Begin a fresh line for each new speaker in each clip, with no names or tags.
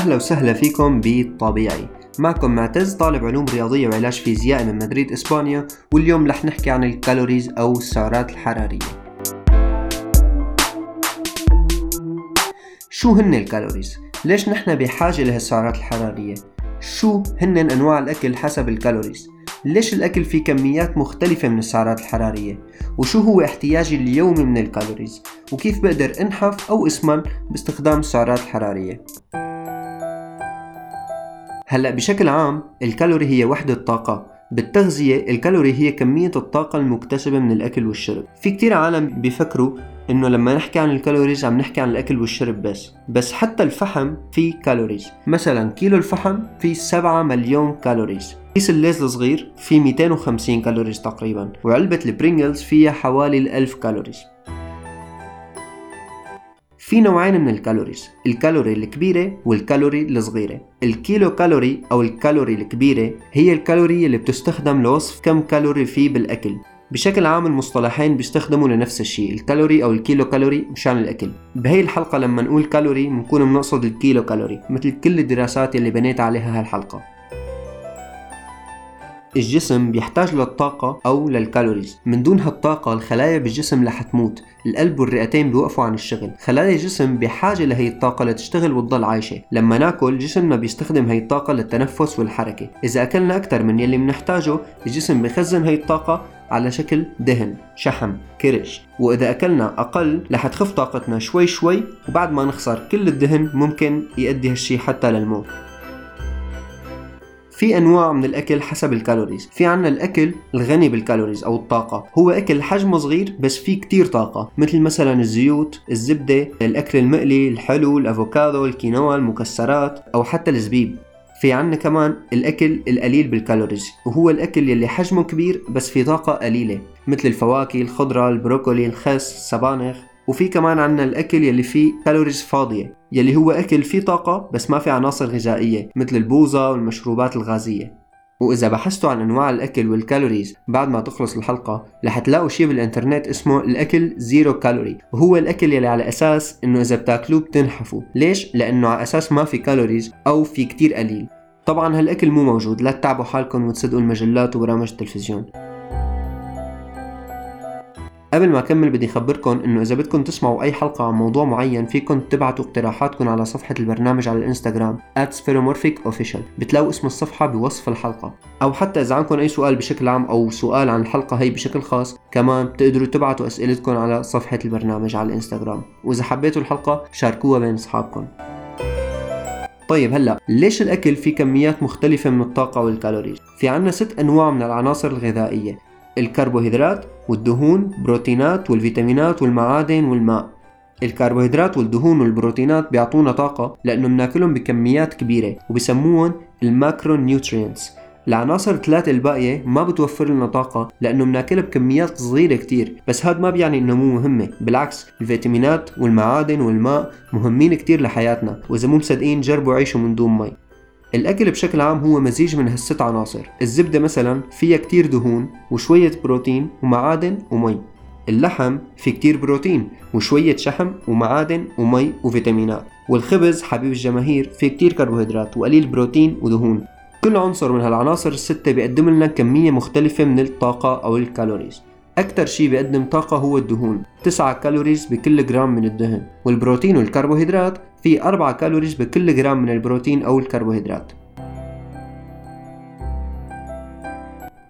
أهلا وسهلا فيكم بالطبيعي معكم معتز طالب علوم رياضية وعلاج فيزيائي من مدريد إسبانيا واليوم رح نحكي عن ال calories أو السعرات الحرارية شو هن ال calories؟ ليش نحن بحاجة لهالسعرات الحرارية؟ شو هن أنواع الأكل حسب ال calories؟ ليش الأكل فيه كميات مختلفة من السعرات الحرارية؟ وشو هو احتياجي اليومي من ال calories؟ وكيف بقدر أنحف أو أسمن باستخدام السعرات الحرارية؟ هلا بشكل عام الكالوري هي وحدة طاقة. بالتغذية الكالوري هي كمية الطاقة المكتسبة من الأكل والشرب. في كتير عالم بيفكروا إنه لما نحكي عن ال calories عم نحكي عن الأكل والشرب بس. بس حتى الفحم فيه calories. مثلا كيلو الفحم فيه 7 مليون calories. كيس الليز الصغير فيه 250 calories تقريبا. وعلبة البرينجلز فيها حوالي 1000 calories. في نوعين من ال calories ال calorie الكبيرة والكالوري الصغيرة. الكيلو كالوري أو الكالوري الكبيرة هي الكالوري اللي بتستخدم لوصف كم كالوري فيه بالأكل. بشكل عام المصطلحين بيستخدموا لنفس الشيء الكالوري أو الكيلو كالوري مشان الأكل. بهي الحلقة لما نقول كالوري بنكون بنقصد الكيلو كالوري مثل كل الدراسات اللي بنيت عليها هالحلقة. الجسم بيحتاج للطاقة أو لل calories. من دون هالطاقة الخلايا بالجسم رح تموت. القلب والرئتين بيوقفوا عن الشغل. خلايا الجسم بحاجة لهي الطاقة لتشتغل وتضل عايشة. لما ناكل جسمنا بيستخدم هي الطاقة للتنفس والحركة. إذا أكلنا أكثر من يلي بنحتاجه الجسم بخزن هي الطاقة على شكل دهن شحم كرش. وإذا أكلنا أقل رح تخف طاقتنا شوي شوي. وبعد ما نخسر كل الدهن ممكن يؤدي هالشي حتى للموت. في أنواع من الأكل حسب ال calories. في عنا الأكل الغني بال calories أو الطاقة. هو أكل حجمه صغير بس فيه كتير طاقة مثل مثلا الزيوت الزبدة الأكل المقلي الحلو الأفوكادو الكينوا المكسرات أو حتى الزبيب. في عنا كمان الأكل القليل بال calories وهو الأكل يلي حجمه كبير بس في طاقة قليلة مثل الفواكه الخضرة البروكولي الخس السبانخ. وفي كمان عنا الأكل يلي فيه calories فاضية يلي هو أكل فيه طاقة بس ما في عناصر غذائية مثل البوظة والمشروبات الغازية. وإذا بحثتوا عن أنواع الأكل وال calories بعد ما تخلص الحلقة رح تلاقوا شيء بالإنترنت اسمه الأكل zero calorie وهو الأكل يلي على أساس إنه إذا بتاكلوه بتنحفوا. ليش؟ لأنه على أساس ما في calories أو في كتير قليل. طبعا هالأكل مو موجود لا تتعبوا حالكم وتصدقوا المجلات وبرامج التلفزيون. قبل ما أكمل بدي أخبركم إنه إذا بدكم تسمعوا أي حلقة عن موضوع معين فيكم تبعتوا اقتراحاتكم على صفحة البرنامج على الإنستغرام @spheromorphic بتلاقوا اسم الصفحة بوصف الحلقة. أو حتى إذا عندكم أي سؤال بشكل عام أو سؤال عن الحلقة هي بشكل خاص كمان بتقدروا تبعتوا أسئلتكم على صفحة البرنامج على الإنستغرام. وإذا حبيتوا الحلقة شاركوها بين أصحابكم. طيب هلأ ليش الأكل فيه كميات مختلفة من الطاقة وال calories؟ في عنا ست أنواع من العناصر الغذائية. الكربوهيدرات والدهون بروتينات والفيتامينات والمعادن والماء. الكربوهيدرات والدهون والبروتينات بيعطونا طاقة لأنه بناكلهم بكميات كبيرة وبسموهم ال macronutrients العناصر الثلاثة الباقية ما بتوفر لنا طاقة لأنه بناكلها بكميات صغيرة كتير بس هاد ما بيعني إنه مو مهمة. بالعكس الفيتامينات والمعادن والماء مهمين كتير لحياتنا وإذا مو مصدقين جربوا عيشوا من دون مي. الأكل بشكل عام هو مزيج من هالست عناصر. الزبدة مثلا فيها كتير دهون وشوية بروتين ومعادن ومي. اللحم فيه كتير بروتين وشوية شحم ومعادن ومي وفيتامينات. والخبز حبيب الجماهير فيه كتير كربوهيدرات وقليل بروتين ودهون. كل عنصر من هالعناصر الستة بيقدم لنا كمية مختلفة من الطاقة أو ال calories. أكثر شيء بيقدم طاقة هو الدهون 9 calories بكل جرام من الدهن. والبروتين والكربوهيدرات في 4 calories بكل جرام من البروتين أو الكربوهيدرات.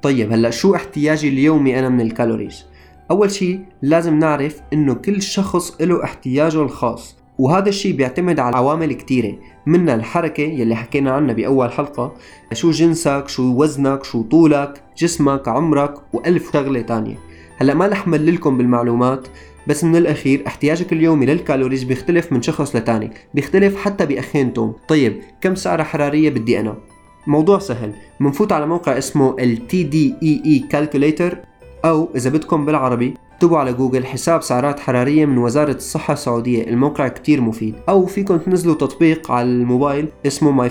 طيب هلأ شو احتياجي اليومي أنا من ال calories؟ أول شيء لازم نعرف إنه كل شخص له احتياجه الخاص. وهذا الشيء بيعتمد على عوامل كتيرة منها الحركة يلي حكينا عنها بأول حلقة. شو جنسك شو وزنك شو طولك جسمك عمرك وألف شغلة تانية. هلا ما رح لكم بالمعلومات بس من الأخير احتياجك اليومي لل calories بيختلف من شخص لتاني بيختلف حتى بأخين توم طيب كم سعرة حرارية بدي أنا موضوع سهل منفوت على موقع اسمه ال TDEE Calculator أو إذا بدكم بالعربي اكتبوا على جوجل حساب سعرات حرارية من وزارة الصحة السعودية الموقع كتير مفيد. أو فيكم تنزلوا تطبيق على الموبايل اسمه My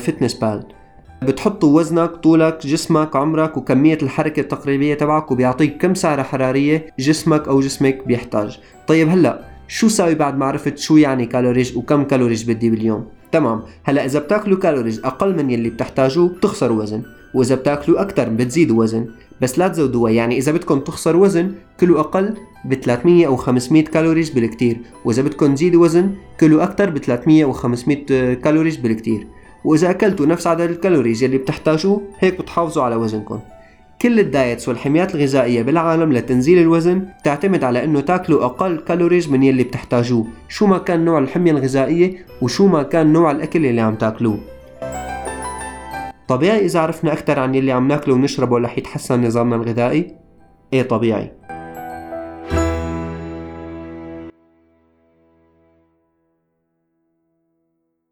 بتحطوا وزنك طولك جسمك عمرك وكمية الحركة التقريبية تبعك وبيعطيك كم سعرة حرارية جسمك أو جسمك بيحتاج. طيب هلأ شو ساوي بعد ما عرفت شو يعني calories وكم calories بدي باليوم؟ تمام هلأ إذا بتاكلوا calories أقل من يلي بتحتاجوه بتخسروا وزن وإذا بتاكلوا أكثر بتزيدوا وزن. بس لا تزودوها يعني إذا بدكم تخسروا وزن كلوا أقل ب 300 أو 500 calories بالكتير وإذا بدكم تزيدوا وزن كلوا أكثر ب 300 أو 500 calories بالكتير. وإذا اكلتوا نفس عدد ال calories يلي بتحتاجوه هيك بتحافظوا على وزنكم. كل ال diets والحميات الغذائية بالعالم لتنزيل الوزن تعتمد على إنه تاكلوا أقل calories من يلي بتحتاجوه. شو ما كان نوع الحمية الغذائية وشو ما كان نوع الأكل اللي عم تاكلوه. طبيعي إذا عرفنا أكثر عن يلي عم ناكله ونشربه رح يتحسن نظامنا الغذائي؟ إيه طبيعي.